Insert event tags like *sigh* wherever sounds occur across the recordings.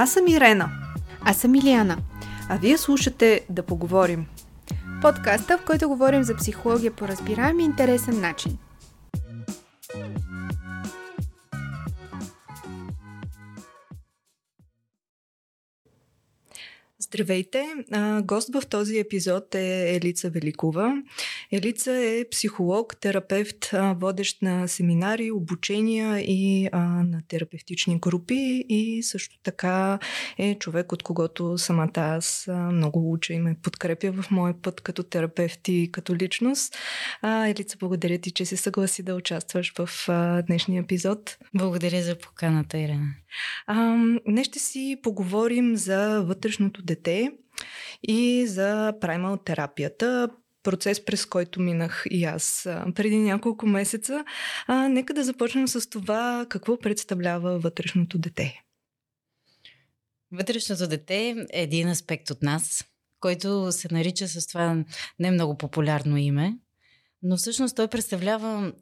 Аз съм Ирена. Аз съм Илияна. А вие слушате Да поговорим. Подкаста, в който говорим за психология по разбираем и интересен начин. Здравейте! Гост в този епизод е Елица Великова. Елица е психолог, терапевт, водещ на семинари, обучения и а, на терапевтични групи и също така е човек, от когото самата аз много уча и ме подкрепя в моя път като терапевт и като личност. А, Елица, благодаря ти, че се съгласи да участваш в а, днешния епизод. Благодаря за поканата, Ирена. А, днес ще си поговорим за вътрешното дете и за праймал терапията процес, през който минах и аз преди няколко месеца. А, нека да започнем с това какво представлява вътрешното дете. Вътрешното дете е един аспект от нас, който се нарича с това не много популярно име, но всъщност той представлява,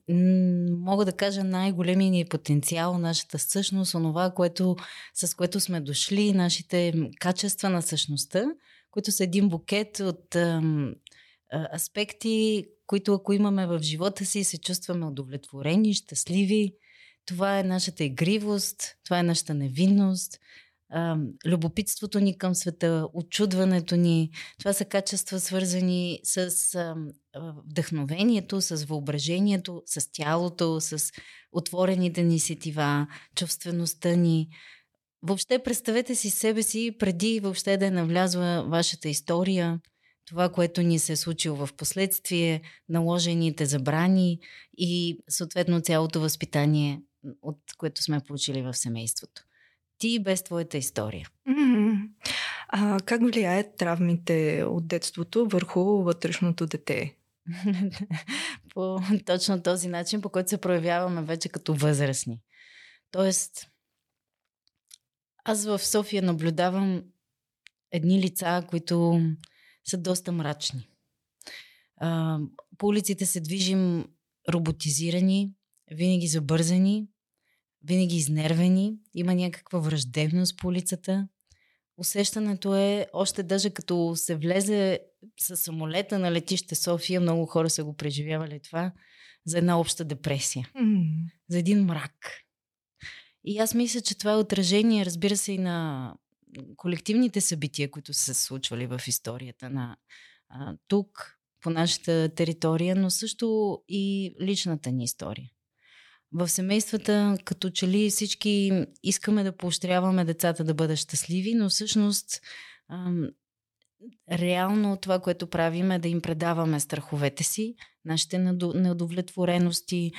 мога да кажа, най-големия ни потенциал, нашата същност, онова, което, с което сме дошли, нашите качества на същността, които са един букет от аспекти, които ако имаме в живота си, се чувстваме удовлетворени, щастливи. Това е нашата игривост, това е нашата невинност, любопитството ни към света, очудването ни. Това са качества свързани с вдъхновението, с въображението, с тялото, с отворените ни сетива, чувствеността ни. Въобще представете си себе си преди въобще да е навлязла вашата история, това, което ни се е случило в последствие, наложените забрани и съответно цялото възпитание, от което сме получили в семейството ти без твоята история. Mm-hmm. А как влияят травмите от детството върху вътрешното дете? *laughs* по точно този начин, по който се проявяваме вече като възрастни. Тоест, аз в София наблюдавам едни лица, които са доста мрачни. А, по улиците се движим роботизирани, винаги забързани, винаги изнервени, има някаква враждебност по улицата. Усещането е, още даже като се влезе с самолета на летище София, много хора са го преживявали това, за една обща депресия. Mm. За един мрак. И аз мисля, че това е отражение, разбира се, и на колективните събития, които са се случвали в историята на а, тук, по нашата територия, но също и личната ни история. В семействата, като че ли всички искаме да поощряваме децата да бъдат щастливи, но всъщност ам, реално това, което правим е да им предаваме страховете си, нашите неудовлетворености,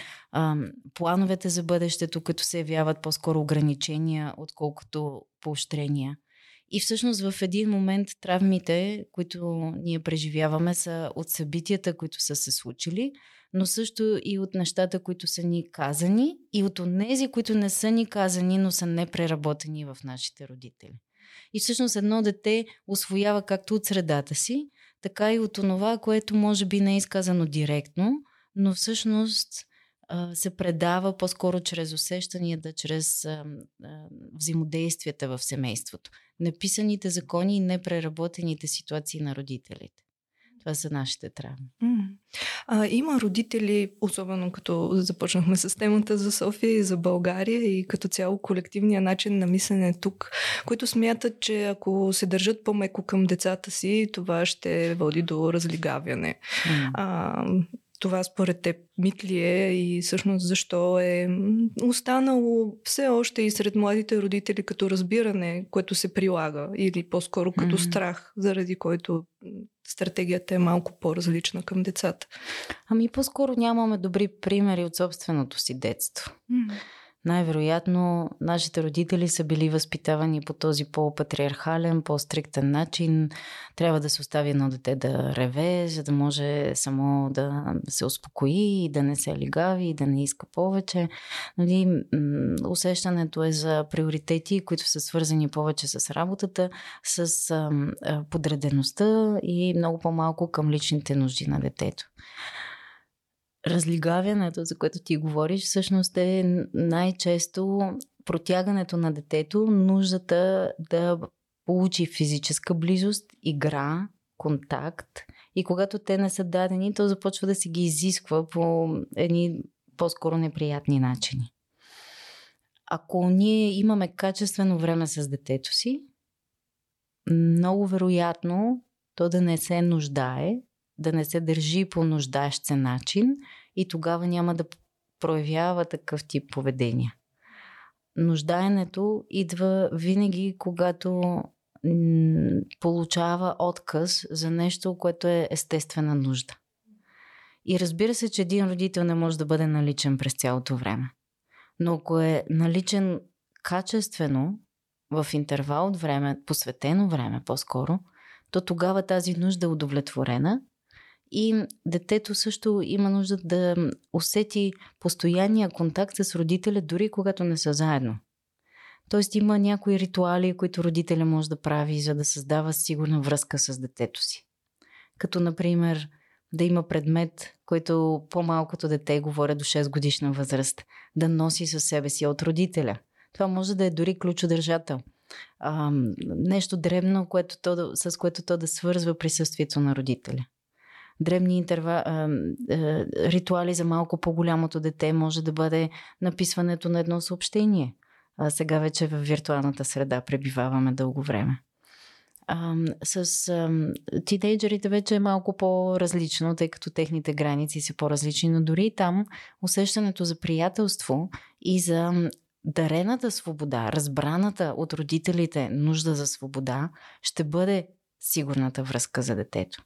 плановете за бъдещето, като се явяват по-скоро ограничения, отколкото поощрения. И всъщност в един момент травмите, които ние преживяваме, са от събитията, които са се случили – но също и от нещата, които са ни казани и от тези, които не са ни казани, но са непреработени в нашите родители. И всъщност едно дете освоява както от средата си, така и от това, което може би не е изказано директно, но всъщност се предава по-скоро чрез усещанията, чрез взаимодействията в семейството. Неписаните закони и непреработените ситуации на родителите. Това са нашите травми. Mm. А, има родители, особено като започнахме с темата за София и за България и като цяло колективния начин на мислене тук, които смятат, че ако се държат по-меко към децата си, това ще води до разлигавяне. Mm. А, това според теб мит ли е и всъщност защо е останало все още и сред младите родители като разбиране, което се прилага или по-скоро като mm-hmm. страх, заради който стратегията е малко по-различна към децата? Ами по-скоро нямаме добри примери от собственото си детство. Mm-hmm най-вероятно нашите родители са били възпитавани по този по-патриархален, по-стриктен начин. Трябва да се остави едно дете да реве, за да може само да се успокои да не се лигави да не иска повече. Нали, усещането е за приоритети, които са свързани повече с работата, с подредеността и много по-малко към личните нужди на детето разлигавянето, за което ти говориш, всъщност е най-често протягането на детето, нуждата да получи физическа близост, игра, контакт. И когато те не са дадени, то започва да се ги изисква по едни по-скоро неприятни начини. Ако ние имаме качествено време с детето си, много вероятно то да не се нуждае, да не се държи по нуждаещ се начин и тогава няма да проявява такъв тип поведения. Нуждаенето идва винаги, когато получава отказ за нещо, което е естествена нужда. И разбира се, че един родител не може да бъде наличен през цялото време. Но ако е наличен качествено, в интервал от време, посветено време по-скоро, то тогава тази нужда е удовлетворена и детето също има нужда да усети постоянния контакт с родителя, дори когато не са заедно. Тоест има някои ритуали, които родителя може да прави, за да създава сигурна връзка с детето си. Като, например, да има предмет, който по-малкото дете, говоря до 6 годишна възраст, да носи със себе си от родителя. Това може да е дори ключодържател. А, нещо дребно, което то, с което то да свързва присъствието на родителя. Дребни интерва, ритуали за малко по-голямото дете може да бъде написването на едно съобщение. А сега вече в виртуалната среда пребиваваме дълго време. С а, тинейджерите вече е малко по-различно, тъй като техните граници са по-различни, но дори там усещането за приятелство и за дарената свобода, разбраната от родителите нужда за свобода, ще бъде сигурната връзка за детето.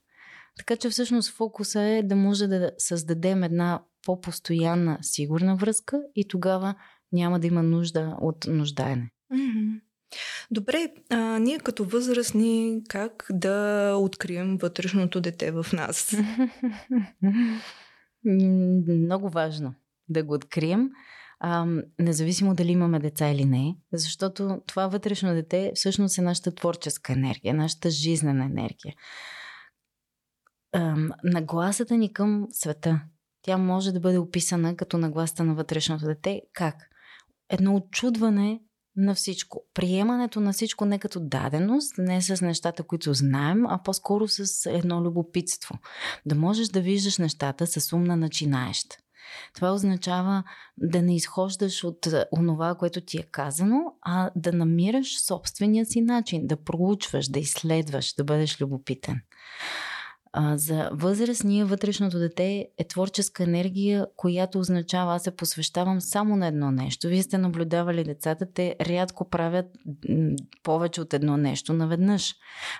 Така че всъщност фокуса е да може да създадем една по-постоянна сигурна връзка и тогава няма да има нужда от нуждаене. Mm-hmm. Добре, а, ние като възрастни как да открием вътрешното дете в нас? *laughs* Много важно да го открием, а, независимо дали имаме деца или не, защото това вътрешно дете всъщност е нашата творческа енергия, нашата жизнена енергия. А, нагласата ни към света. Тя може да бъде описана като нагласата на вътрешното дете. Как? Едно очудване на всичко. Приемането на всичко не като даденост, не с нещата, които знаем, а по-скоро с едно любопитство. Да можеш да виждаш нещата с ум на начинаещ. Това означава да не изхождаш от онова, което ти е казано, а да намираш собствения си начин, да проучваш, да изследваш, да бъдеш любопитен. А, за възрастния вътрешното дете е творческа енергия, която означава аз се посвещавам само на едно нещо. Вие сте наблюдавали децата, те рядко правят повече от едно нещо наведнъж.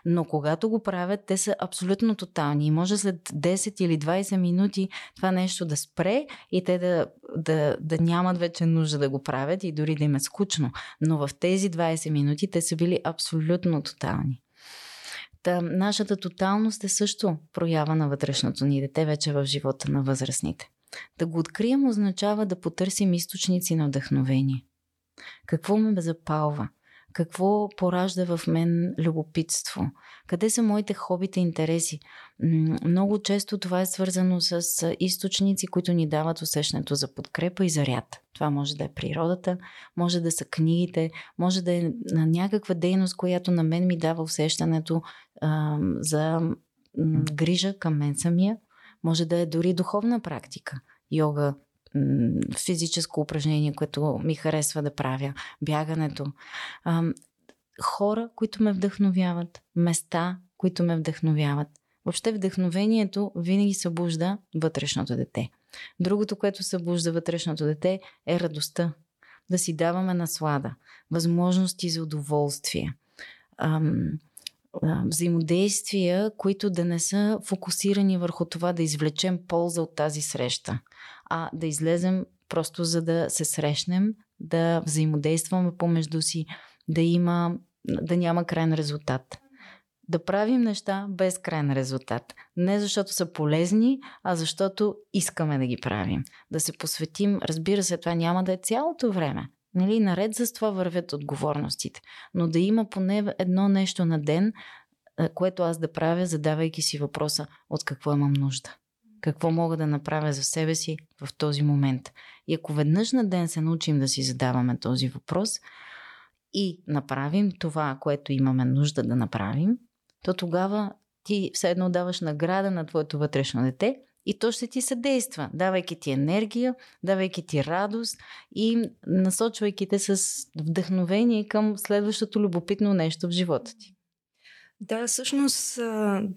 Но когато го правят, те са абсолютно тотални. И може след 10 или 20 минути това нещо да спре и те да, да, да нямат вече нужда да го правят и дори да им е скучно. Но в тези 20 минути те са били абсолютно тотални. Та, нашата тоталност е също проява на вътрешното ни дете вече в живота на възрастните. Да го открием означава да потърсим източници на вдъхновение. Какво ме запалва? Какво поражда в мен любопитство? Къде са моите хобите и интереси? Много често това е свързано с източници, които ни дават усещането за подкрепа и заряд. Това може да е природата, може да са книгите, може да е някаква дейност, която на мен ми дава усещането а, за м- грижа към мен самия. Може да е дори духовна практика. Йога, физическо упражнение, което ми харесва да правя, бягането. Хора, които ме вдъхновяват, места, които ме вдъхновяват. Въобще вдъхновението винаги събужда вътрешното дете. Другото, което събужда вътрешното дете е радостта. Да си даваме наслада, възможности за удоволствие. Взаимодействия, които да не са фокусирани върху това да извлечем полза от тази среща, а да излезем просто за да се срещнем, да взаимодействаме помежду си, да има, да няма крайен резултат. Да правим неща без крайен резултат. Не защото са полезни, а защото искаме да ги правим. Да се посветим, разбира се, това няма да е цялото време. Нали, наред с това вървят отговорностите. Но да има поне едно нещо на ден, което аз да правя, задавайки си въпроса от какво имам нужда. Какво мога да направя за себе си в този момент. И ако веднъж на ден се научим да си задаваме този въпрос и направим това, което имаме нужда да направим, то тогава ти все едно даваш награда на твоето вътрешно дете и то ще ти съдейства, давайки ти енергия, давайки ти радост и насочвайки те с вдъхновение към следващото любопитно нещо в живота ти. Да, всъщност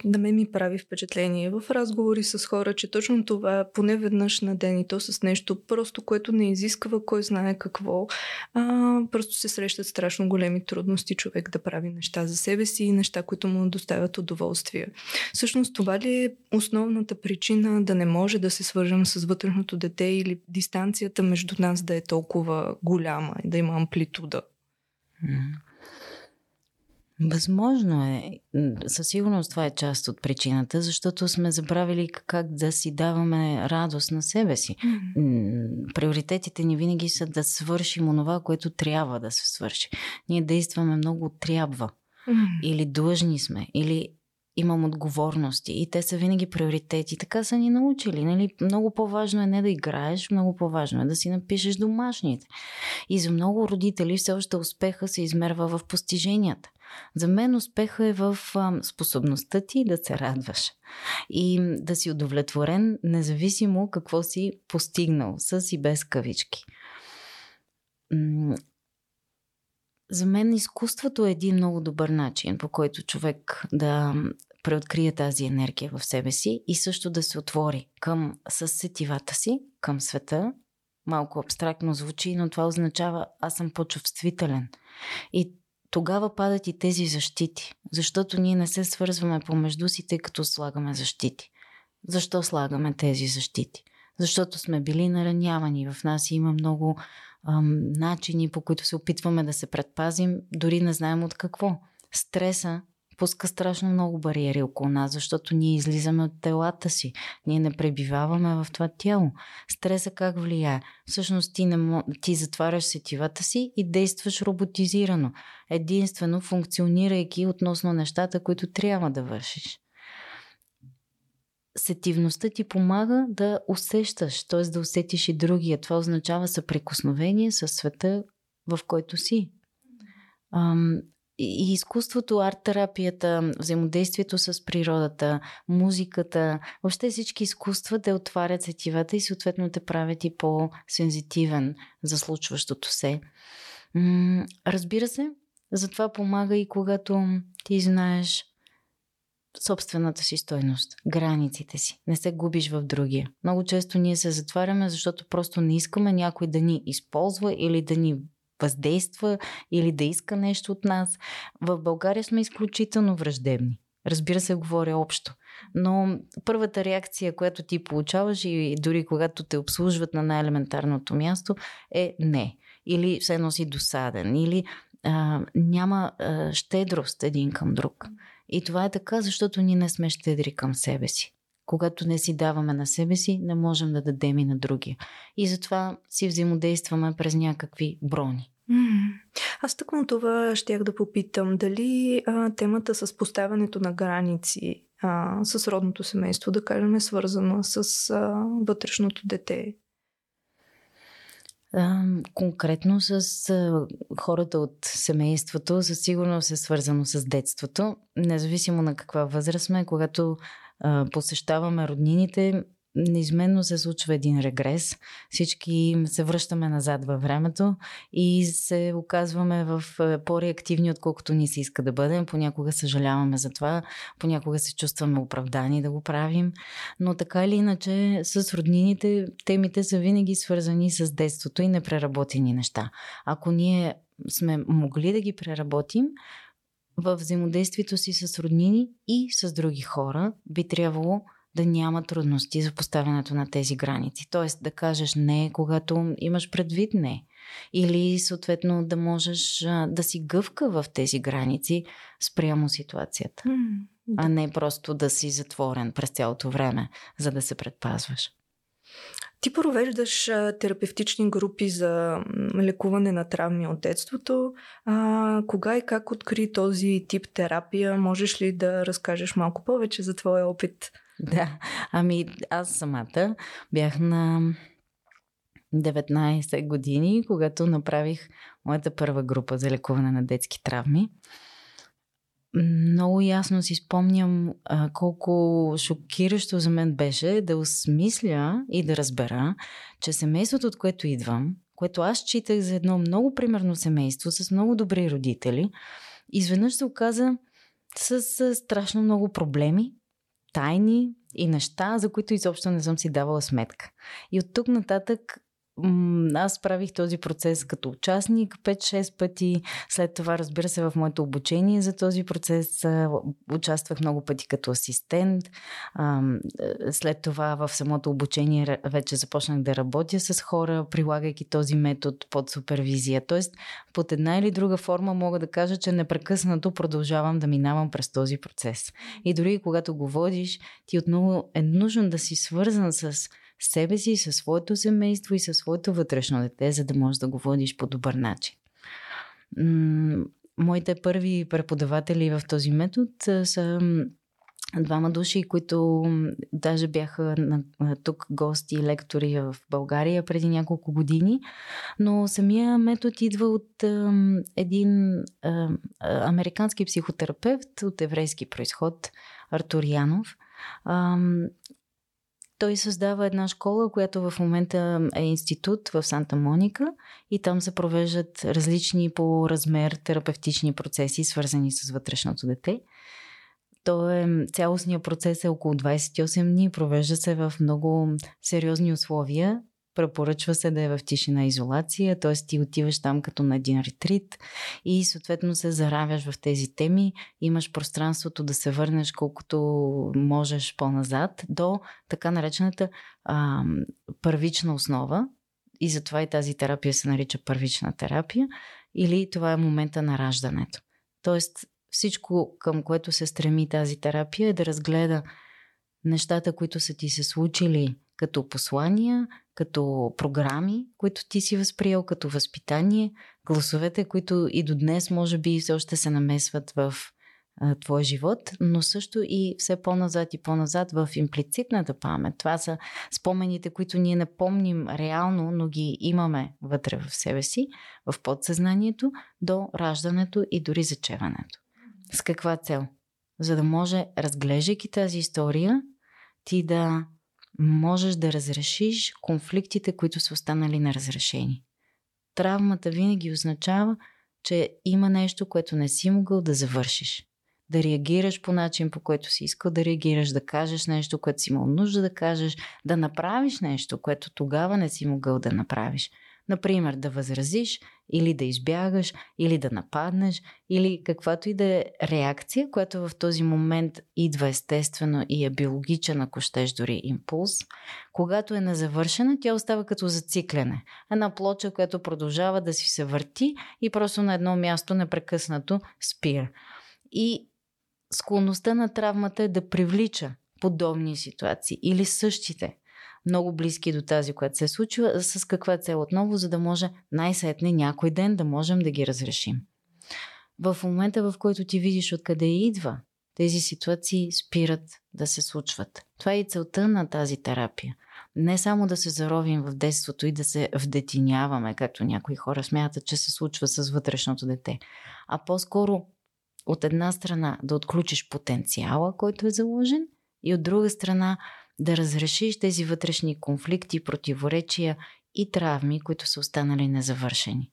на мен ми прави впечатление в разговори с хора, че точно това поне веднъж на ден и то с нещо просто, което не изисква кой знае какво, а, просто се срещат страшно големи трудности човек да прави неща за себе си и неща, които му доставят удоволствие. Всъщност това ли е основната причина да не може да се свържем с вътрешното дете или дистанцията между нас да е толкова голяма и да има амплитуда? Възможно е. Със сигурност това е част от причината, защото сме забравили как да си даваме радост на себе си. Mm-hmm. Приоритетите ни винаги са да свършим онова, което трябва да се свърши. Ние действаме много трябва. Mm-hmm. Или длъжни сме, или имам отговорности и те са винаги приоритети. Така са ни научили. Нали? Много по-важно е не да играеш, много по-важно е да си напишеш домашните. И за много родители все още успеха се измерва в постиженията. За мен успеха е в способността ти да се радваш и да си удовлетворен, независимо какво си постигнал, с и без кавички. За мен изкуството е един много добър начин, по който човек да преоткрие тази енергия в себе си и също да се отвори към съсетивата си, към света. Малко абстрактно звучи, но това означава аз съм по-чувствителен. И тогава падат и тези защити, защото ние не се свързваме помежду си, тъй като слагаме защити. Защо слагаме тези защити? Защото сме били наранявани. В нас има много ам, начини, по които се опитваме да се предпазим, дори не знаем от какво. Стреса пуска страшно много бариери около нас, защото ние излизаме от телата си. Ние не пребиваваме в това тяло. Стреса как влияе? Всъщност ти, не, ти затваряш сетивата си и действаш роботизирано. Единствено функционирайки относно нещата, които трябва да вършиш. Сетивността ти помага да усещаш, т.е. да усетиш и другия. Това означава съприкосновение с света, в който си и изкуството, арт-терапията, взаимодействието с природата, музиката, въобще всички изкуства те отварят сетивата и съответно те правят и по-сензитивен за случващото се. Разбира се, затова помага и когато ти знаеш собствената си стойност, границите си. Не се губиш в другия. Много често ние се затваряме, защото просто не искаме някой да ни използва или да ни въздейства или да иска нещо от нас. В България сме изключително враждебни. Разбира се, говоря общо. Но първата реакция, която ти получаваш и дори когато те обслужват на най-елементарното място е не. Или все едно си досаден, или а, няма а, щедрост един към друг. И това е така, защото ние не сме щедри към себе си. Когато не си даваме на себе си, не можем да дадем и на другия. И затова си взаимодействаме през някакви брони. Аз тъкмо това щях да попитам. Дали а, темата с поставянето на граници а, с родното семейство, да кажем, е свързана с а, вътрешното дете? А, конкретно с а, хората от семейството, със сигурност е свързано с детството. Независимо на каква възраст сме, когато посещаваме роднините, неизменно се случва един регрес. Всички се връщаме назад във времето и се оказваме в е, по-реактивни, отколкото ни се иска да бъдем. Понякога съжаляваме за това, понякога се чувстваме оправдани да го правим. Но така или иначе, с роднините темите са винаги свързани с детството и непреработени неща. Ако ние сме могли да ги преработим, в взаимодействието си с роднини и с други хора би трябвало да няма трудности за поставянето на тези граници. Тоест да кажеш не, когато имаш предвид не. Или съответно да можеш а, да си гъвка в тези граници спрямо ситуацията. Mm, да. А не просто да си затворен през цялото време, за да се предпазваш. Ти провеждаш терапевтични групи за лекуване на травми от детството. А, кога и как откри този тип терапия? Можеш ли да разкажеш малко повече за твоя опит? Да, ами аз самата бях на 19 години, когато направих моята първа група за лекуване на детски травми. Много ясно си спомням а, колко шокиращо за мен беше да осмисля и да разбера, че семейството, от което идвам, което аз читах за едно много примерно семейство с много добри родители, изведнъж се оказа с, с страшно много проблеми, тайни и неща, за които изобщо не съм си давала сметка. И от тук нататък аз правих този процес като участник 5-6 пъти. След това, разбира се, в моето обучение за този процес участвах много пъти като асистент. След това в самото обучение вече започнах да работя с хора, прилагайки този метод под супервизия. Тоест, под една или друга форма мога да кажа, че непрекъснато продължавам да минавам през този процес. И дори когато го водиш, ти отново е нужно да си свързан с себе си, със своето семейство и със своето вътрешно дете, за да можеш да го водиш по добър начин. Моите първи преподаватели в този метод са двама души, които даже бяха на, тук гости и лектори в България преди няколко години, но самия метод идва от а, един а, американски психотерапевт от еврейски происход, Артур Янов. А, той създава една школа, която в момента е институт в Санта Моника и там се провеждат различни по размер терапевтични процеси, свързани с вътрешното дете. То е, цялостният процес е около 28 дни, провежда се в много сериозни условия, Препоръчва се да е в тишина изолация, т.е. ти отиваш там като на един ретрит и съответно се заравяш в тези теми, имаш пространството да се върнеш колкото можеш по-назад до така наречената а, първична основа и затова и тази терапия се нарича първична терапия или това е момента на раждането. Тоест всичко към което се стреми тази терапия е да разгледа нещата, които са ти се случили като послания, като програми, които ти си възприел, като възпитание, гласовете, които и до днес може би все още се намесват в а, твоя живот, но също и все по-назад и по-назад в имплицитната памет. Това са спомените, които ние не помним реално, но ги имаме вътре в себе си, в подсъзнанието, до раждането и дори зачеването. С каква цел? За да може, разглеждайки тази история, ти да можеш да разрешиш конфликтите, които са останали неразрешени. Травмата винаги означава, че има нещо, което не си могъл да завършиш. Да реагираш по начин, по който си искал да реагираш, да кажеш нещо, което си имал нужда да кажеш, да направиш нещо, което тогава не си могъл да направиш – Например, да възразиш или да избягаш, или да нападнеш, или каквато и да е реакция, която в този момент идва естествено и е биологичен, ако щеш дори импулс. Когато е незавършена, тя остава като зациклене. Една плоча, която продължава да си се върти и просто на едно място непрекъснато спира. И склонността на травмата е да привлича подобни ситуации или същите много близки до тази, която се случила, с каква цел отново, за да може най-сетне някой ден да можем да ги разрешим. В момента, в който ти видиш откъде идва, тези ситуации спират да се случват. Това е и целта на тази терапия. Не само да се заровим в детството и да се вдетиняваме, както някои хора смятат, че се случва с вътрешното дете, а по-скоро от една страна да отключиш потенциала, който е заложен, и от друга страна да разрешиш тези вътрешни конфликти, противоречия и травми, които са останали незавършени.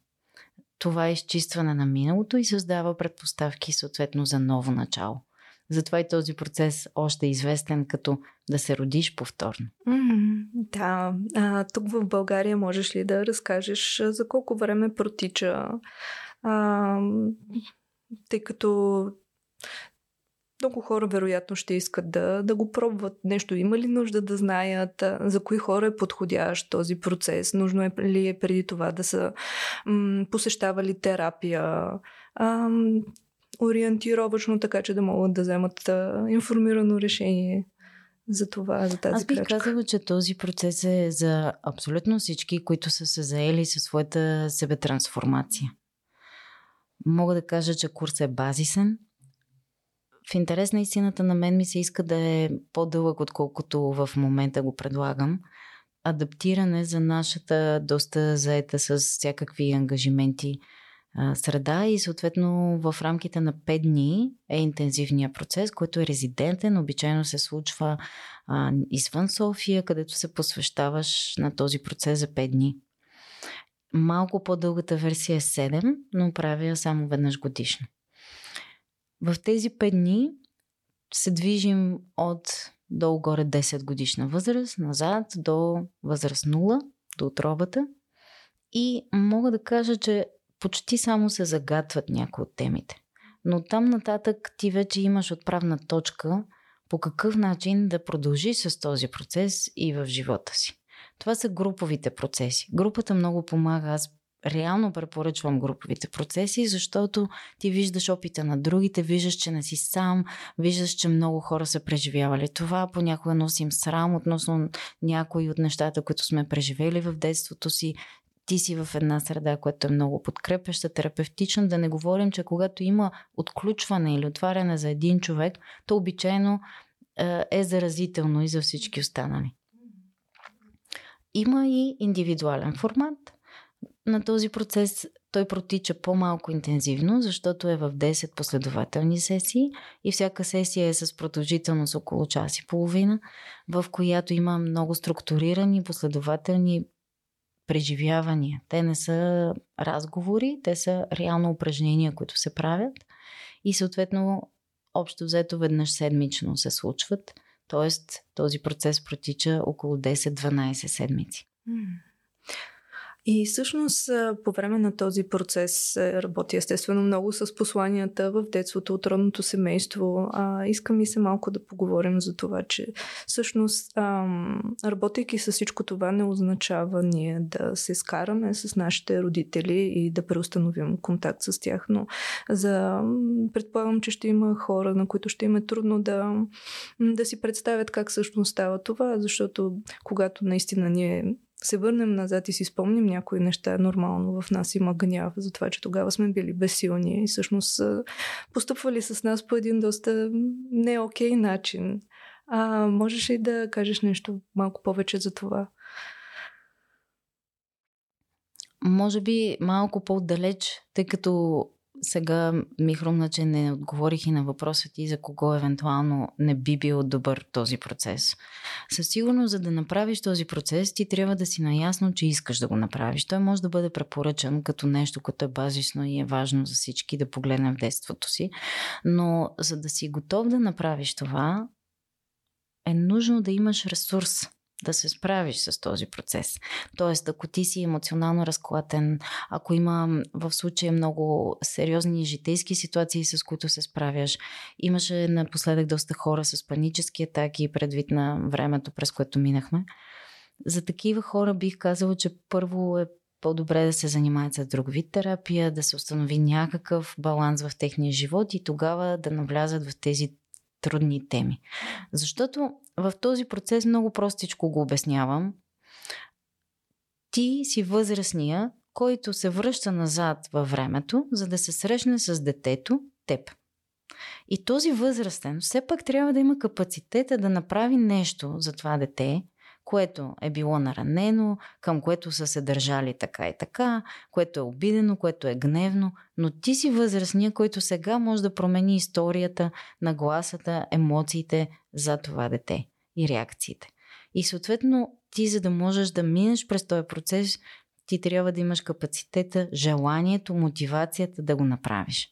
Това е изчистване на миналото и създава предпоставки съответно за ново начало. Затова и този процес още е известен като да се родиш повторно. Mm, да. А, тук в България можеш ли да разкажеш за колко време протича? А, тъй като много хора вероятно ще искат да, да го пробват. Нещо има ли нужда да знаят? За кои хора е подходящ този процес? Нужно е ли е преди това да са м- посещавали терапия? Ам, ориентировачно, така че да могат да вземат а, информирано решение за това, за тази Аз бих крачка. казала, че този процес е за абсолютно всички, които са се заели със своята себетрансформация. Мога да кажа, че курс е базисен, в интерес на истината на мен ми се иска да е по-дълъг, отколкото в момента го предлагам. Адаптиране за нашата доста заета с всякакви ангажименти среда и съответно в рамките на 5 дни е интензивния процес, който е резидентен. Обичайно се случва а, извън София, където се посвещаваш на този процес за 5 дни. Малко по-дългата версия е 7, но правя само веднъж годишно. В тези 5 дни се движим от долу-горе 10 годишна възраст, назад до възраст 0, до отробата. И мога да кажа, че почти само се загатват някои от темите. Но там нататък ти вече имаш отправна точка по какъв начин да продължиш с този процес и в живота си. Това са груповите процеси. Групата много помага. Аз реално препоръчвам груповите процеси, защото ти виждаш опита на другите, виждаш, че не си сам, виждаш, че много хора са преживявали това. Понякога носим срам относно някои от нещата, които сме преживели в детството си ти си в една среда, която е много подкрепяща, терапевтична, да не говорим, че когато има отключване или отваряне за един човек, то обичайно е, е заразително и за всички останали. Има и индивидуален формат. На този процес той протича по-малко интензивно, защото е в 10 последователни сесии и всяка сесия е с продължителност около час и половина, в която има много структурирани, последователни преживявания. Те не са разговори, те са реално упражнения, които се правят и съответно общо взето веднъж седмично се случват. Тоест този процес протича около 10-12 седмици. И всъщност по време на този процес работи естествено много с посланията в детството от родното семейство. А, искам и се малко да поговорим за това, че всъщност ам, работейки с всичко това не означава ние да се скараме с нашите родители и да преустановим контакт с тях, но за, предполагам, че ще има хора, на които ще им е трудно да, да си представят как всъщност става това, защото когато наистина ние се върнем назад и си спомним някои неща, нормално в нас има гняв за това, че тогава сме били безсилни и всъщност са постъпвали с нас по един доста не окей начин. А можеш ли да кажеш нещо малко повече за това? Може би малко по-далеч, тъй като сега ми хрумна, че не отговорих и на въпроса ти за кого евентуално не би бил добър този процес. Със сигурност, за да направиш този процес, ти трябва да си наясно, че искаш да го направиш. Той може да бъде препоръчан като нещо, което е базисно и е важно за всички да погледнем в детството си. Но за да си готов да направиш това, е нужно да имаш ресурс да се справиш с този процес. Тоест, ако ти си емоционално разклатен, ако има в случая много сериозни житейски ситуации, с които се справяш, имаше напоследък доста хора с панически атаки, предвид на времето, през което минахме. За такива хора бих казала, че първо е по-добре да се занимават с друг вид терапия, да се установи някакъв баланс в техния живот и тогава да навлязат в тези трудни теми. Защото в този процес много простичко го обяснявам. Ти си възрастния, който се връща назад във времето, за да се срещне с детето, теб. И този възрастен все пак трябва да има капацитета да направи нещо за това дете, което е било наранено, към което са се държали така и така, което е обидено, което е гневно, но ти си възрастния, който сега може да промени историята, нагласата, емоциите за това дете и реакциите. И съответно, ти за да можеш да минеш през този процес, ти трябва да имаш капацитета, желанието, мотивацията да го направиш.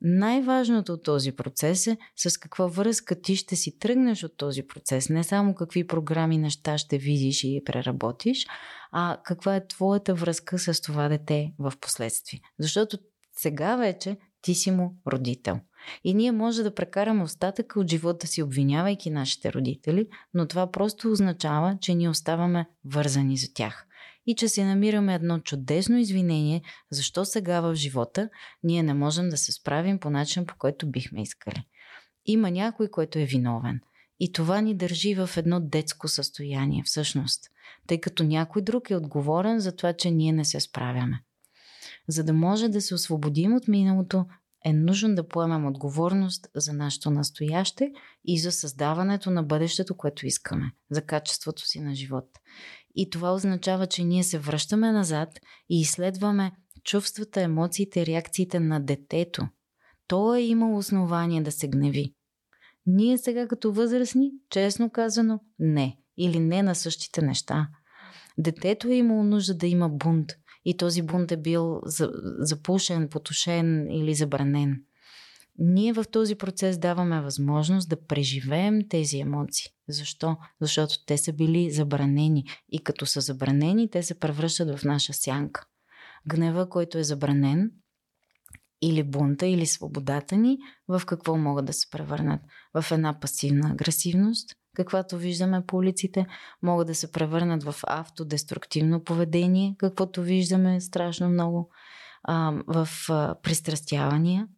Най-важното от този процес е с каква връзка ти ще си тръгнеш от този процес. Не само какви програми, неща ще видиш и преработиш, а каква е твоята връзка с това дете в последствие. Защото сега вече ти си му родител. И ние може да прекараме остатъка от живота си, обвинявайки нашите родители, но това просто означава, че ние оставаме вързани за тях. И че си намираме едно чудесно извинение, защо сега в живота ние не можем да се справим по начин, по който бихме искали. Има някой, който е виновен. И това ни държи в едно детско състояние, всъщност, тъй като някой друг е отговорен за това, че ние не се справяме. За да може да се освободим от миналото, е нужно да поемем отговорност за нашето настояще и за създаването на бъдещето, което искаме, за качеството си на живот. И това означава, че ние се връщаме назад и изследваме чувствата, емоциите, реакциите на детето. То е имало основание да се гневи. Ние сега като възрастни, честно казано, не. Или не на същите неща. Детето е имало нужда да има бунт. И този бунт е бил запушен, потушен или забранен. Ние в този процес даваме възможност да преживеем тези емоции. Защо? Защото те са били забранени. И като са забранени, те се превръщат в наша сянка. Гнева, който е забранен, или бунта, или свободата ни, в какво могат да се превърнат? В една пасивна агресивност, каквато виждаме по улиците, могат да се превърнат в автодеструктивно поведение, каквото виждаме страшно много, в пристрастявания,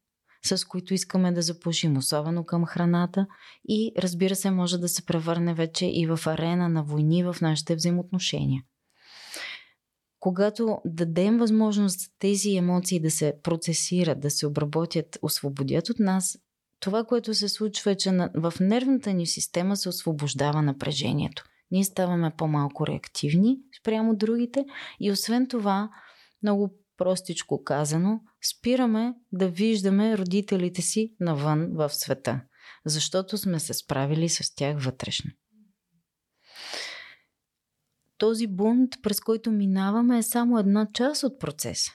с които искаме да запушим, особено към храната и разбира се, може да се превърне вече и в арена на войни в нашите взаимоотношения. Когато дадем възможност тези емоции да се процесират, да се обработят, освободят от нас, това, което се случва е, че в нервната ни система се освобождава напрежението. Ние ставаме по-малко реактивни спрямо другите и освен това, много простичко казано, спираме да виждаме родителите си навън в света, защото сме се справили с тях вътрешно. Този бунт, през който минаваме, е само една част от процеса.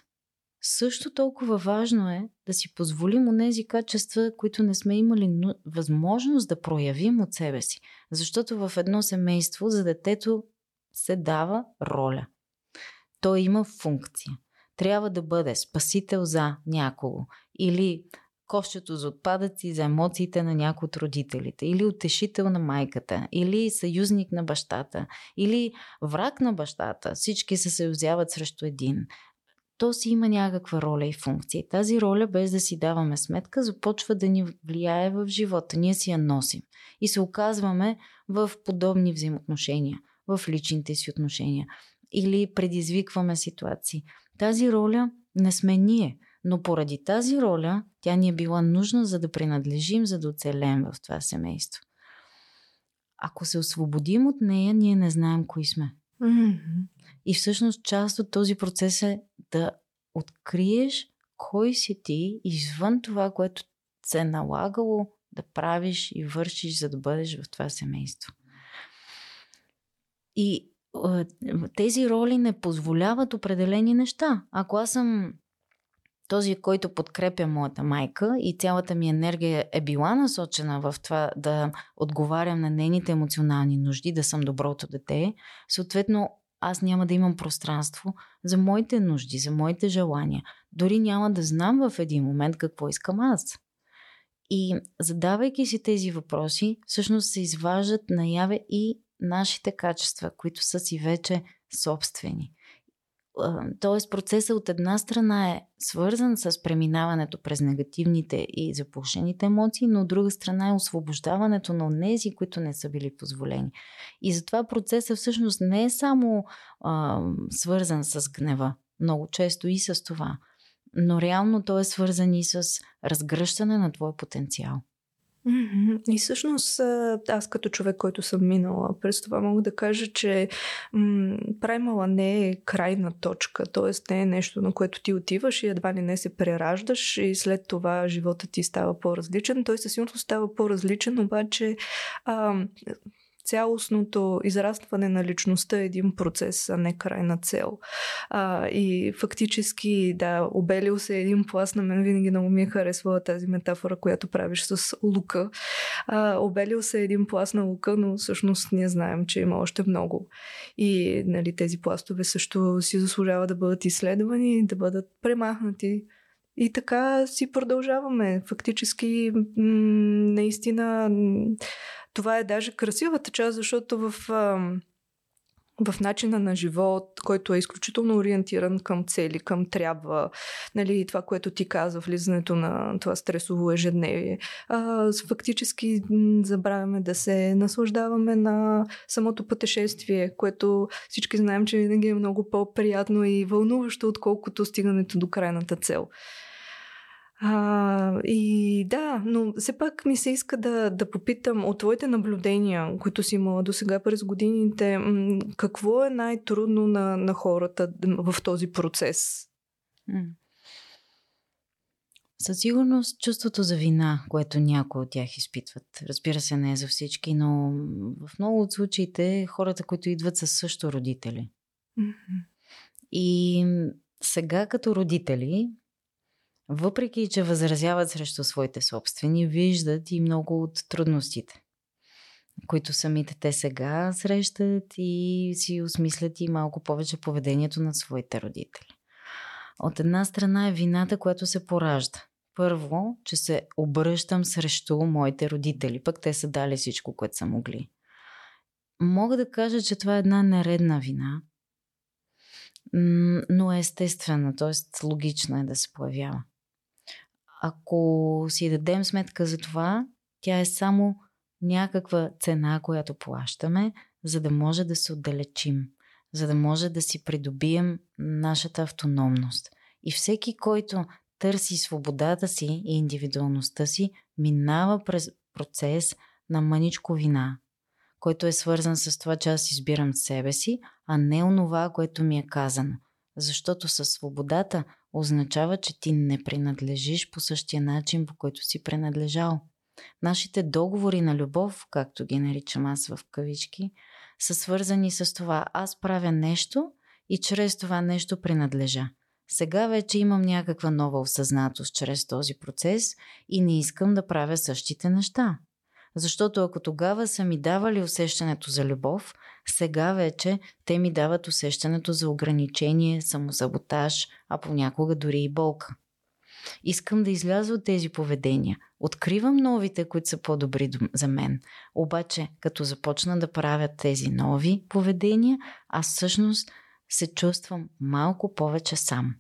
Също толкова важно е да си позволим онези качества, които не сме имали възможност да проявим от себе си. Защото в едно семейство за детето се дава роля. Той има функция. Трябва да бъде спасител за някого или кошчето за отпадъци за емоциите на някой от родителите, или утешител на майката, или съюзник на бащата, или враг на бащата. Всички се съюзяват срещу един то си има някаква роля и функция. Тази роля, без да си даваме сметка, започва да ни влияе в живота. Ние си я носим. И се оказваме в подобни взаимоотношения, в личните си отношения. Или предизвикваме ситуации. Тази роля не сме ние, но поради тази роля тя ни е била нужна, за да принадлежим, за да оцелем в това семейство. Ако се освободим от нея, ние не знаем кои сме. Mm-hmm. И всъщност част от този процес е да откриеш кой си ти извън това, което се е налагало да правиш и вършиш, за да бъдеш в това семейство. И тези роли не позволяват определени неща. Ако аз съм този, който подкрепя моята майка и цялата ми енергия е била насочена в това да отговарям на нейните емоционални нужди, да съм доброто дете, съответно аз няма да имам пространство за моите нужди, за моите желания. Дори няма да знам в един момент какво искам аз. И задавайки си тези въпроси, всъщност се изваждат наяве и нашите качества, които са си вече собствени. Тоест процесът от една страна е свързан с преминаването през негативните и запушените емоции, но от друга страна е освобождаването на тези, които не са били позволени. И затова процесът всъщност не е само а, свързан с гнева, много често и с това, но реално то е свързан и с разгръщане на твоя потенциал. И всъщност аз като човек, който съм минала през това, мога да кажа, че м- праймала не е крайна точка, т.е. не е нещо, на което ти отиваш и едва ли не се прераждаш и след това живота ти става по-различен. Той със сигурност става по-различен, обаче а, цялостното израстване на личността е един процес, а не крайна цел. А, и фактически, да, обелил се един пласт, на мен винаги много ми е харесвала тази метафора, която правиш с лука. А, обелил се един пласт на лука, но всъщност ние знаем, че има още много. И нали, тези пластове също си заслужава да бъдат изследвани, да бъдат премахнати. И така си продължаваме. Фактически, наистина това е даже красивата част, защото в, в начина на живот, който е изключително ориентиран към цели, към трябва, нали, това, което ти каза, влизането на това стресово ежедневие, фактически забравяме да се наслаждаваме на самото пътешествие, което всички знаем, че винаги е много по-приятно и вълнуващо, отколкото стигането до крайната цел. А, и да, но все пак ми се иска да, да попитам от твоите наблюдения, които си имала до сега през годините, какво е най-трудно на, на хората в този процес? Със сигурност чувството за вина, което някои от тях изпитват. Разбира се, не е за всички, но в много от случаите хората, които идват са също родители. Mm-hmm. И сега като родители, въпреки че възразяват срещу своите собствени, виждат и много от трудностите, които самите те сега срещат и си осмислят и малко повече поведението на своите родители. От една страна е вината, която се поражда. Първо, че се обръщам срещу моите родители, пък те са дали всичко, което са могли. Мога да кажа, че това е една нередна вина, но е естествена, т.е. логична е да се появява. Ако си дадем сметка за това, тя е само някаква цена, която плащаме, за да може да се отдалечим, за да може да си придобием нашата автономност. И всеки, който търси свободата си и индивидуалността си, минава през процес на мъничко вина, който е свързан с това, че аз избирам себе си, а не онова, което ми е казано. Защото със свободата означава, че ти не принадлежиш по същия начин, по който си принадлежал. Нашите договори на любов, както ги наричам аз в кавички, са свързани с това. Аз правя нещо и чрез това нещо принадлежа. Сега вече имам някаква нова осъзнатост чрез този процес и не искам да правя същите неща. Защото ако тогава са ми давали усещането за любов, сега вече те ми дават усещането за ограничение, самосаботаж, а понякога дори и болка. Искам да изляза от тези поведения. Откривам новите, които са по-добри за мен. Обаче, като започна да правя тези нови поведения, аз всъщност се чувствам малко повече сам.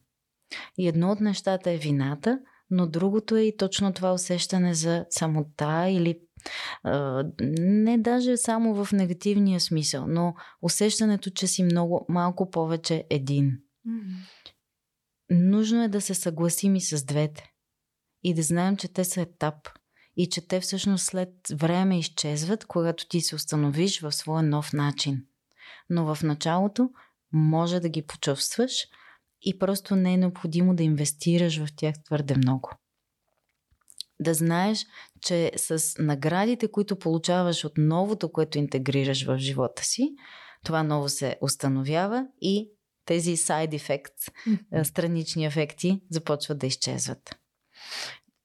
И едно от нещата е вината, но другото е и точно това усещане за самота или не даже само в негативния смисъл, но усещането, че си много малко повече един. Mm-hmm. Нужно е да се съгласим и с двете. И да знаем, че те са етап. И че те всъщност след време изчезват, когато ти се установиш в своя нов начин. Но в началото може да ги почувстваш – и просто не е необходимо да инвестираш в тях твърде много. Да знаеш, че с наградите, които получаваш от новото, което интегрираш в живота си, това ново се установява и тези side effects, странични ефекти, започват да изчезват.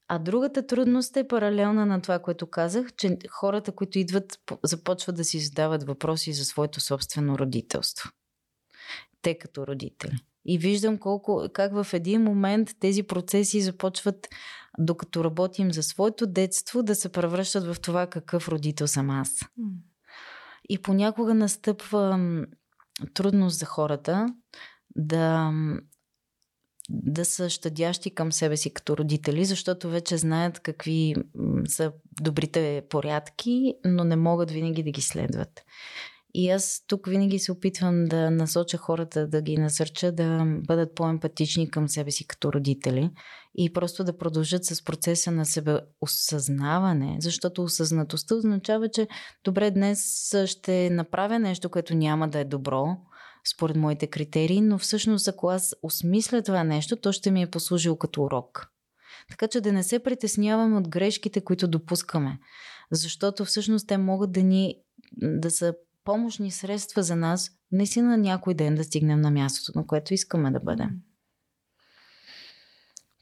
А другата трудност е паралелна на това, което казах, че хората, които идват, започват да си задават въпроси за своето собствено родителство. Те като родители. И виждам колко, как в един момент тези процеси започват, докато работим за своето детство, да се превръщат в това какъв родител съм аз. И понякога настъпва трудност за хората да, да са щадящи към себе си като родители, защото вече знаят какви са добрите порядки, но не могат винаги да ги следват. И аз тук винаги се опитвам да насоча хората, да ги насърча да бъдат по-емпатични към себе си като родители и просто да продължат с процеса на себе осъзнаване, защото осъзнатостта означава, че добре, днес ще направя нещо, което няма да е добро, според моите критерии, но всъщност ако аз осмисля това нещо, то ще ми е послужило като урок. Така че да не се притесняваме от грешките, които допускаме. Защото всъщност те могат да ни да са помощни средства за нас, не си на някой ден да стигнем на мястото, на което искаме да бъдем.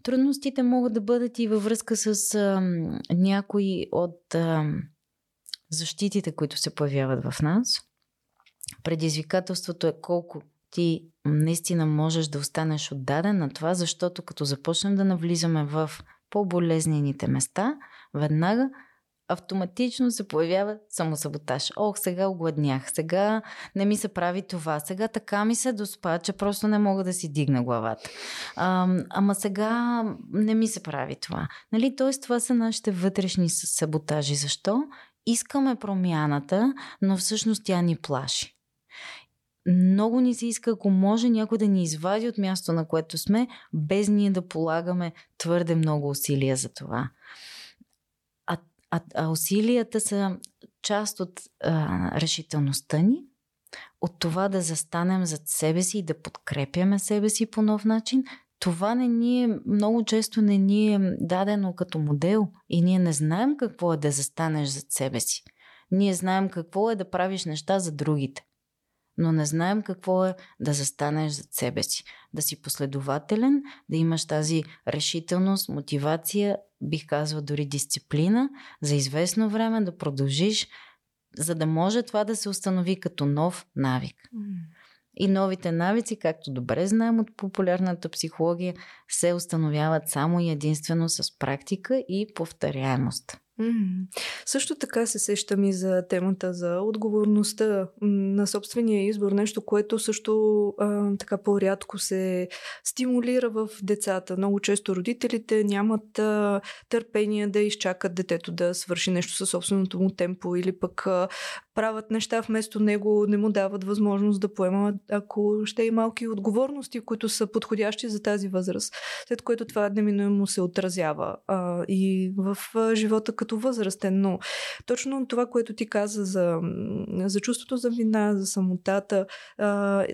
Трудностите могат да бъдат и във връзка с а, някои от а, защитите, които се появяват в нас. Предизвикателството е колко ти наистина можеш да останеш отдаден на това, защото като започнем да навлизаме в по-болезнените места, веднага автоматично се появява самосаботаж. Ох, сега огладнях, сега не ми се прави това, сега така ми се доспа, че просто не мога да си дигна главата. А, ама сега не ми се прави това. Нали? Тоест, това са нашите вътрешни саботажи. Защо? Искаме промяната, но всъщност тя ни плаши. много ни се иска, ако може някой да ни извади от място, на което сме, без ние да полагаме твърде много усилия за това. А, а, усилията са част от а, решителността ни, от това да застанем зад себе си и да подкрепяме себе си по нов начин, това не ни е, много често не ни е дадено като модел и ние не знаем какво е да застанеш зад себе си. Ние знаем какво е да правиш неща за другите но не знаем какво е да застанеш зад себе си. Да си последователен, да имаш тази решителност, мотивация, бих казала дори дисциплина, за известно време да продължиш, за да може това да се установи като нов навик. И новите навици, както добре знаем от популярната психология, се установяват само и единствено с практика и повторяемост. Mm. Също така се сещам и за темата за отговорността на собствения избор, нещо, което също а, така по-рядко се стимулира в децата. Много често родителите нямат а, търпение да изчакат детето да свърши нещо със собственото му темпо или пък а, правят неща вместо него, не му дават възможност да поема, ако ще и малки отговорности, които са подходящи за тази възраст, след което това неминуемо се отразява а, и в живота като възрастен. Но точно това, което ти каза за, за чувството за вина, за самотата, а,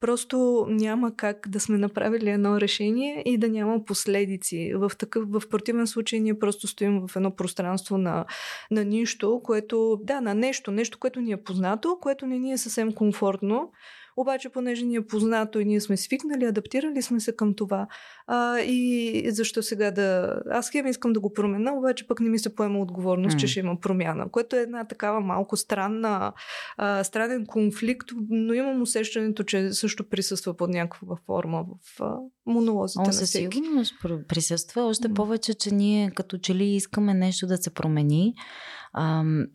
просто няма как да сме направили едно решение и да няма последици. В, такъв, в противен случай ние просто стоим в едно пространство на, на нищо, което, да, на нещо, нещо, което ни е познато, което не ни е съвсем комфортно, обаче, понеже ни е познато и ние сме свикнали, адаптирали сме се към това. А, и защо сега да... Аз хем искам да го променя, обаче пък не ми се поема отговорност, mm. че ще има промяна, което е една такава малко странна, а, странен конфликт, но имам усещането, че също присъства под някаква форма в а, монолозите О, на със сигурност присъства. Още mm. повече, че ние като че ли искаме нещо да се промени. Ам,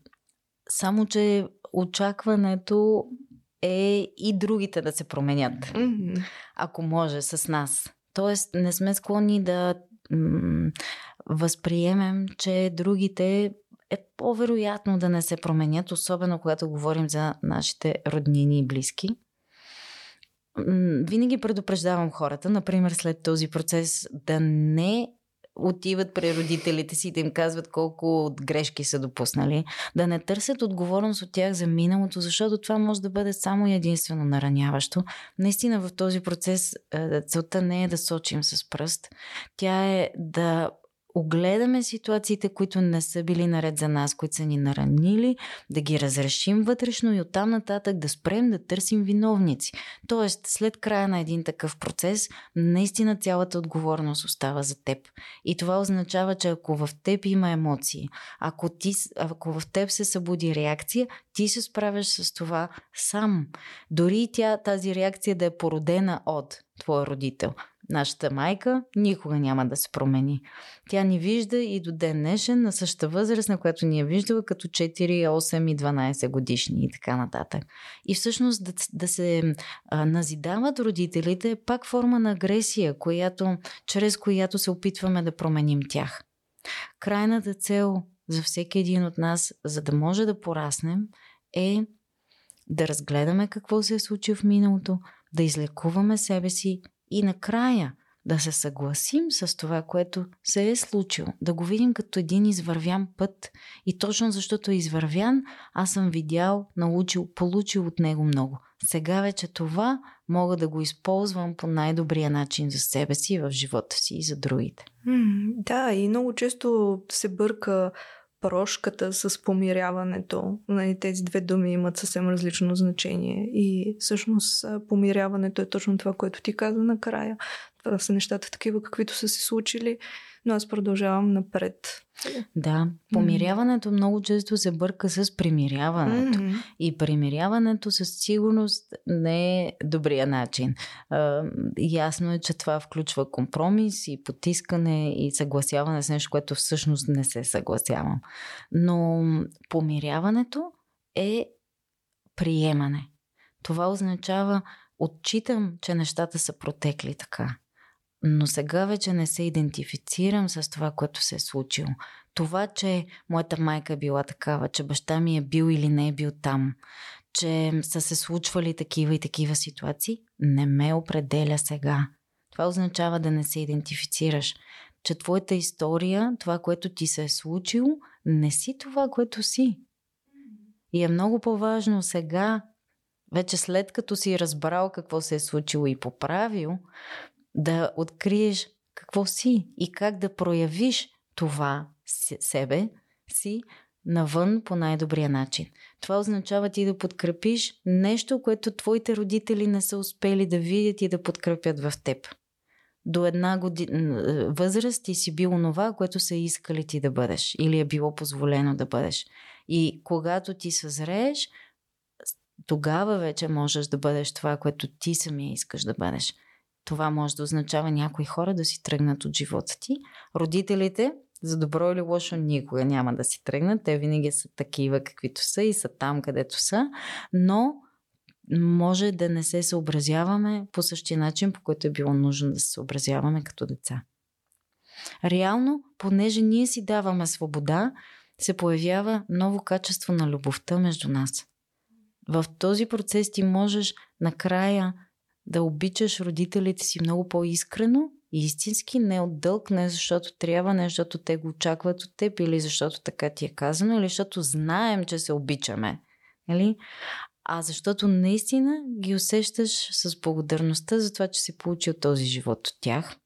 само, че очакването е и другите да се променят. Mm-hmm. Ако може с нас. Тоест, не сме склонни да м- възприемем, че другите е по-вероятно да не се променят, особено когато говорим за нашите роднини и близки. Винаги предупреждавам хората, например, след този процес, да не отиват при родителите си да им казват колко грешки са допуснали, да не търсят отговорност от тях за миналото, защото това може да бъде само и единствено нараняващо. Наистина в този процес е, целта не е да сочим с пръст, тя е да огледаме ситуациите, които не са били наред за нас, които са ни наранили, да ги разрешим вътрешно и оттам нататък да спрем да търсим виновници. Тоест, след края на един такъв процес, наистина цялата отговорност остава за теб. И това означава, че ако в теб има емоции, ако, ти, ако в теб се събуди реакция, ти се справяш с това сам. Дори тя, тази реакция да е породена от твоя родител. Нашата майка никога няма да се промени. Тя ни вижда и до ден днешен на същата възраст, на която ни е виждала като 4, 8 и 12 годишни и така нататък. И всъщност да, да се а, назидават родителите е пак форма на агресия, която, чрез която се опитваме да променим тях. Крайната цел за всеки един от нас, за да може да пораснем, е да разгледаме какво се е случило в миналото, да излекуваме себе си и накрая да се съгласим с това, което се е случило, да го видим като един извървян път. И точно защото е извървян, аз съм видял, научил, получил от него много. Сега вече това мога да го използвам по най-добрия начин за себе си, в живота си и за другите. Да, и много често се бърка прошката с помиряването. Нали, тези две думи имат съвсем различно значение. И всъщност помиряването е точно това, което ти каза накрая. Са нещата такива, каквито са се случили но аз продължавам напред. Да, помиряването mm-hmm. много често се бърка с примиряването. Mm-hmm. И примиряването със сигурност не е добрия начин. А, ясно е, че това включва компромис и потискане и съгласяване с нещо, което всъщност не се съгласявам. Но помиряването е приемане. Това означава отчитам, че нещата са протекли така но сега вече не се идентифицирам с това, което се е случило. Това, че моята майка е била такава, че баща ми е бил или не е бил там, че са се случвали такива и такива ситуации, не ме определя сега. Това означава да не се идентифицираш. Че твоята история, това, което ти се е случило, не си това, което си. И е много по-важно сега, вече след като си разбрал какво се е случило и поправил, да откриеш какво си и как да проявиш това себе си навън по най-добрия начин. Това означава ти да подкрепиш нещо, което твоите родители не са успели да видят и да подкрепят в теб. До една година възраст ти си бил онова, което са искали ти да бъдеш или е било позволено да бъдеш. И когато ти съзрееш, тогава вече можеш да бъдеш това, което ти самия искаш да бъдеш. Това може да означава някои хора да си тръгнат от живота ти. Родителите, за добро или лошо, никога няма да си тръгнат. Те винаги са такива, каквито са и са там, където са. Но може да не се съобразяваме по същия начин, по който е било нужно да се съобразяваме като деца. Реално, понеже ние си даваме свобода, се появява ново качество на любовта между нас. В този процес ти можеш накрая да обичаш родителите си много по-искрено и истински, не от дълг, не защото трябва, не защото те го очакват от теб или защото така ти е казано, или защото знаем, че се обичаме. Нали? А защото наистина ги усещаш с благодарността за това, че си получил този живот от тях.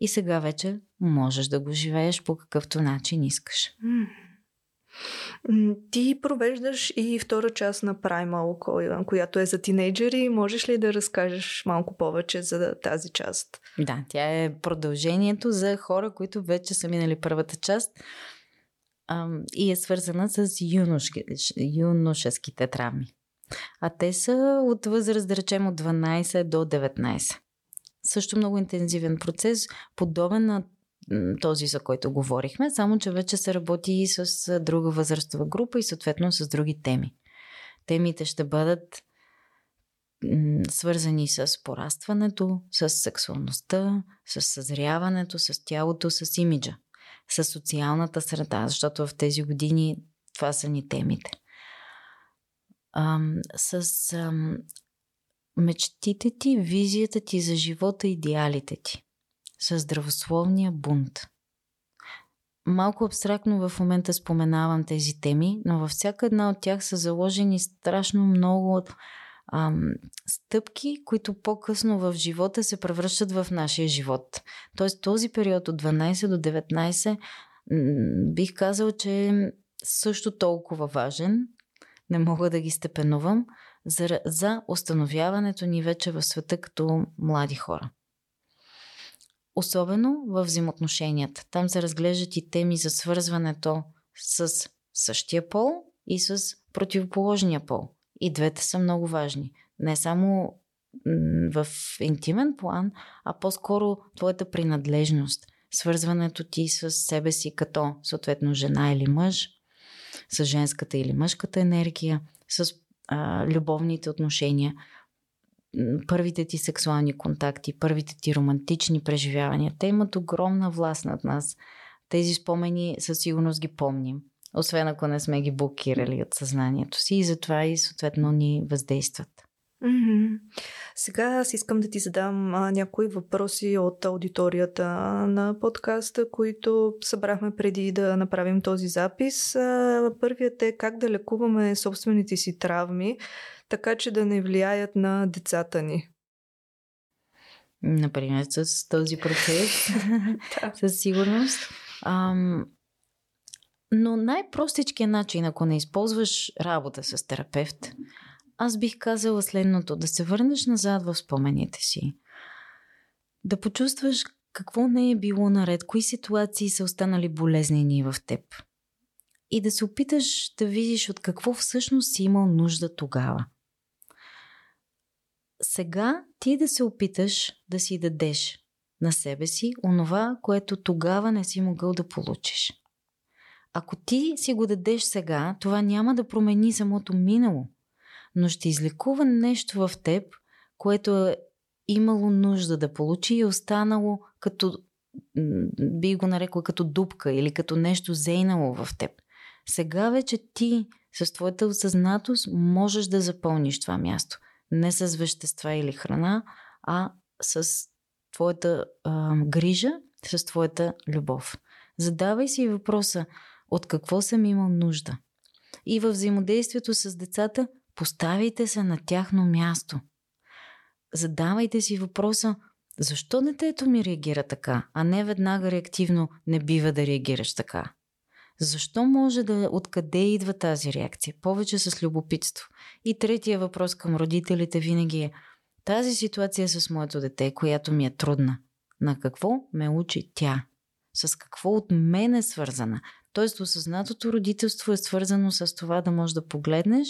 И сега вече можеш да го живееш по какъвто начин искаш. Ти провеждаш и втора част на Primal, която е за тинейджери. Можеш ли да разкажеш малко повече за тази част? Да, тя е продължението за хора, които вече са минали първата част и е свързана с юношеските травми. А те са от възраст, да речем, от 12 до 19. Също много интензивен процес, подобен на този, за който говорихме, само че вече се работи и с друга възрастова група и съответно с други теми. Темите ще бъдат свързани с порастването, с сексуалността, с съзряването, с тялото, с имиджа, с социалната среда, защото в тези години това са ни темите. Ам, с ам, мечтите ти, визията ти за живота, идеалите ти с здравословния бунт. Малко абстрактно в момента споменавам тези теми, но във всяка една от тях са заложени страшно много ам, стъпки, които по-късно в живота се превръщат в нашия живот. Тоест този период от 12 до 19 бих казал, че е също толкова важен, не мога да ги степенувам, за, за установяването ни вече в света като млади хора. Особено в взаимоотношенията. Там се разглеждат и теми за свързването с същия пол и с противоположния пол. И двете са много важни. Не само в интимен план, а по-скоро твоята принадлежност. Свързването ти с себе си като съответно жена или мъж, с женската или мъжката енергия, с а, любовните отношения – първите ти сексуални контакти, първите ти романтични преживявания, те имат огромна власт над нас. Тези спомени със сигурност ги помним, освен ако не сме ги блокирали от съзнанието си и затова и съответно ни въздействат. Mm-hmm. Сега аз искам да ти задам а, някои въпроси от аудиторията на подкаста, които събрахме преди да направим този запис. А, първият е как да лекуваме собствените си травми, така че да не влияят на децата ни. Например, с този процес, *laughs* със сигурност. Ам, но най-простичкият начин, ако не използваш работа с терапевт, аз бих казала следното. Да се върнеш назад в спомените си. Да почувстваш какво не е било наред, кои ситуации са останали болезнени в теб. И да се опиташ да видиш от какво всъщност си имал нужда тогава сега ти да се опиташ да си дадеш на себе си онова, което тогава не си могъл да получиш. Ако ти си го дадеш сега, това няма да промени самото минало, но ще излекува нещо в теб, което е имало нужда да получи и е останало като, би го нарекла като дупка или като нещо зейнало в теб. Сега вече ти с твоята осъзнатост можеш да запълниш това място. Не с вещества или храна, а с твоята а, грижа, с твоята любов. Задавай си въпроса от какво съм имал нужда. И във взаимодействието с децата поставяйте се на тяхно място. Задавайте си въпроса защо детето ми реагира така, а не веднага реактивно не бива да реагираш така. Защо може да, откъде идва тази реакция? Повече с любопитство. И третия въпрос към родителите винаги е тази ситуация с моето дете, която ми е трудна, на какво ме учи тя? С какво от мен е свързана? Тоест, осъзнатото родителство е свързано с това да можеш да погледнеш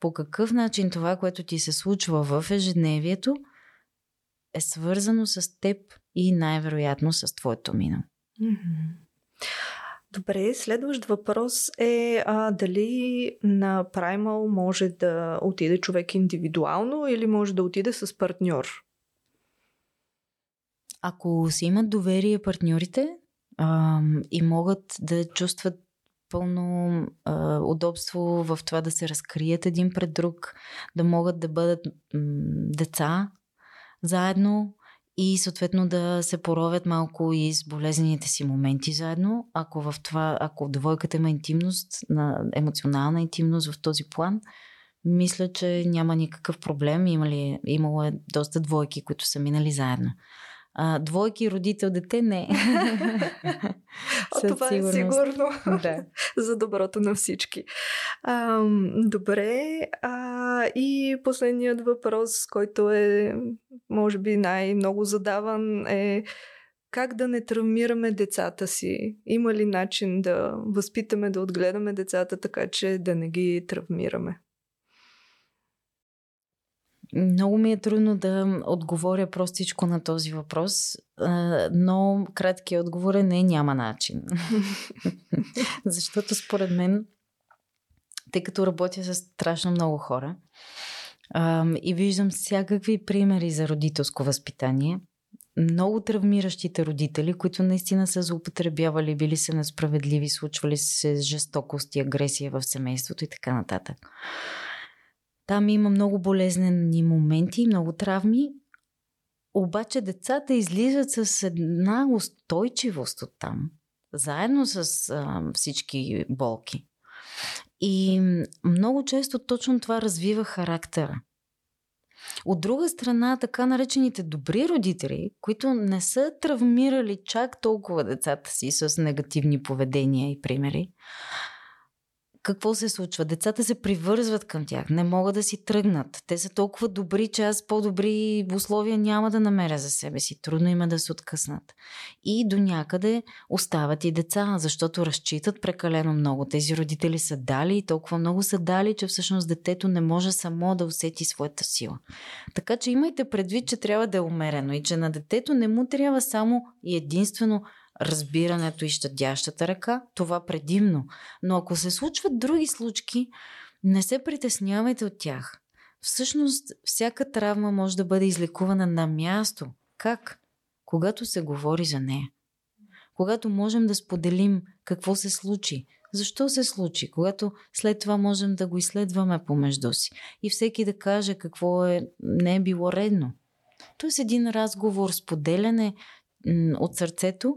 по какъв начин това, което ти се случва в ежедневието, е свързано с теб и най-вероятно с твоето минало. Добре, следващ въпрос е а, дали на Primal може да отиде човек индивидуално или може да отиде с партньор? Ако си имат доверие партньорите а, и могат да чувстват пълно а, удобство в това да се разкрият един пред друг, да могат да бъдат м- деца заедно и съответно да се поровят малко и с болезнените си моменти заедно. Ако в това, ако двойката има интимност, на емоционална интимност в този план, мисля, че няма никакъв проблем. Имали, имало е доста двойки, които са минали заедно. А, двойки, родител, дете, не. *laughs* а, това е сигурност. е сигурно. Да. *laughs* За доброто на всички. А, добре. А, и последният въпрос, който е, може би, най-много задаван е как да не травмираме децата си? Има ли начин да възпитаме, да отгледаме децата така, че да не ги травмираме? Много ми е трудно да отговоря простичко на този въпрос, но краткият отговор е не, няма начин. *laughs* Защото според мен, тъй като работя с страшно много хора и виждам всякакви примери за родителско възпитание, много травмиращите родители, които наистина са злоупотребявали, били са несправедливи, случвали се жестокост и агресия в семейството и така нататък. Там има много болезнени моменти, много травми, обаче децата излизат с една устойчивост от там, заедно с а, всички болки. И много често точно това развива характера. От друга страна, така наречените добри родители, които не са травмирали чак толкова децата си с негативни поведения и примери, какво се случва? Децата се привързват към тях, не могат да си тръгнат. Те са толкова добри, че аз по-добри условия няма да намеря за себе си. Трудно има да се откъснат. И до някъде остават и деца, защото разчитат прекалено много. Тези родители са дали и толкова много са дали, че всъщност детето не може само да усети своята сила. Така че имайте предвид, че трябва да е умерено и че на детето не му трябва само и единствено разбирането и щадящата ръка, това предимно. Но ако се случват други случки, не се притеснявайте от тях. Всъщност, всяка травма може да бъде излекувана на място. Как? Когато се говори за нея. Когато можем да споделим какво се случи, защо се случи, когато след това можем да го изследваме помежду си и всеки да каже какво е, не е било редно. Тоест един разговор, споделяне от сърцето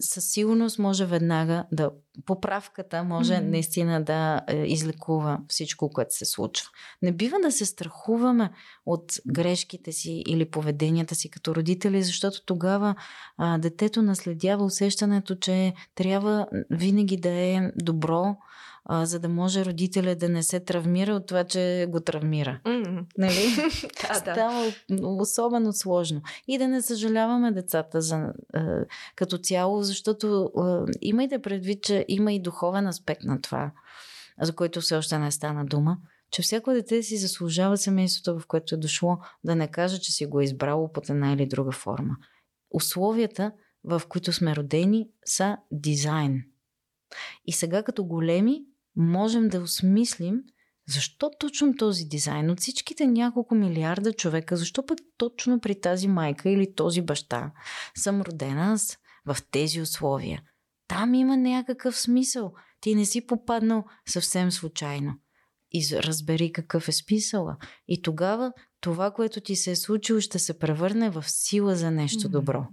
със сигурност може веднага да. Поправката може mm-hmm. наистина да е, излекува всичко, което се случва. Не бива да се страхуваме от грешките си или поведенията си като родители, защото тогава а, детето наследява усещането, че трябва винаги да е добро, а, за да може родителя да не се травмира от това, че го травмира. Mm-hmm. Нали? *laughs* да, Става да. особено сложно. И да не съжаляваме децата за, а, като цяло, защото а, имайте предвид, че има и духовен аспект на това, за който все още не стана дума че всяко дете си заслужава семейството, в което е дошло, да не каже, че си го е избрало под една или друга форма. Условията, в които сме родени, са дизайн. И сега като големи можем да осмислим защо точно този дизайн от всичките няколко милиарда човека, защо пък точно при тази майка или този баща съм родена аз в тези условия? Там има някакъв смисъл. Ти не си попаднал съвсем случайно. И разбери какъв е смисъла. И тогава това, което ти се е случило, ще се превърне в сила за нещо добро.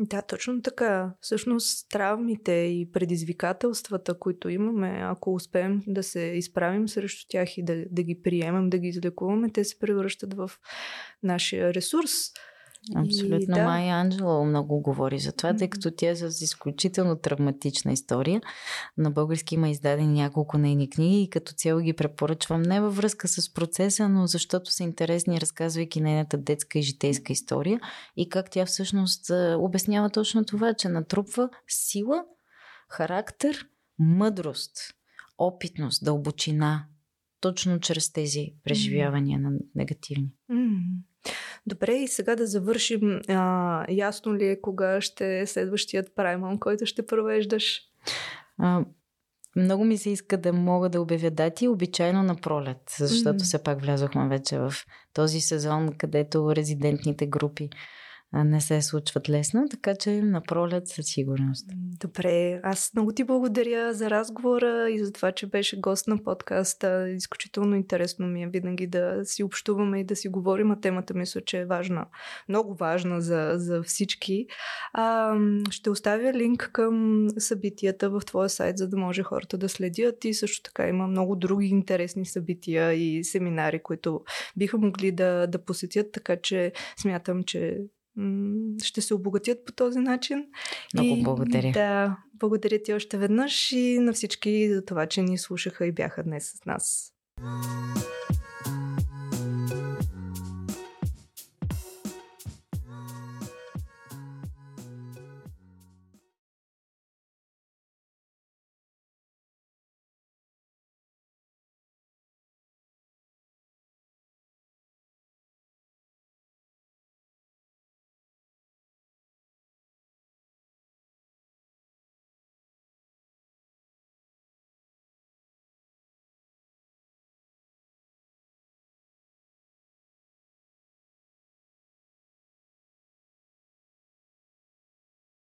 Да, точно така. Всъщност травмите и предизвикателствата, които имаме, ако успеем да се изправим срещу тях и да, да ги приемем, да ги излекуваме, те се превръщат в нашия ресурс. Абсолютно. И, да. Майя Анджела много говори за това, тъй като тя е с изключително травматична история. На български има издадени няколко нейни книги и като цяло ги препоръчвам не във връзка с процеса, но защото са интересни, разказвайки нейната детска и житейска история и как тя всъщност обяснява точно това, че натрупва сила, характер, мъдрост, опитност, дълбочина, точно чрез тези преживявания на негативни. Mm. Добре, и сега да завършим. А, ясно ли е кога ще е следващият праймон, който ще провеждаш? А, много ми се иска да мога да обявя дати, обичайно на пролет, защото mm. все пак влязохме вече в този сезон, където резидентните групи не се случват лесно, така че на със сигурност. Добре, аз много ти благодаря за разговора и за това, че беше гост на подкаста. Изключително интересно ми е винаги да си общуваме и да си говорим, а темата мисля, че е важна, много важна за, за всички. А, ще оставя линк към събитията в твоя сайт, за да може хората да следят и също така има много други интересни събития и семинари, които биха могли да, да посетят, така че смятам, че ще се обогатят по този начин. Много и, благодаря. Да, благодаря ти още веднъж и на всички за това, че ни слушаха и бяха днес с нас.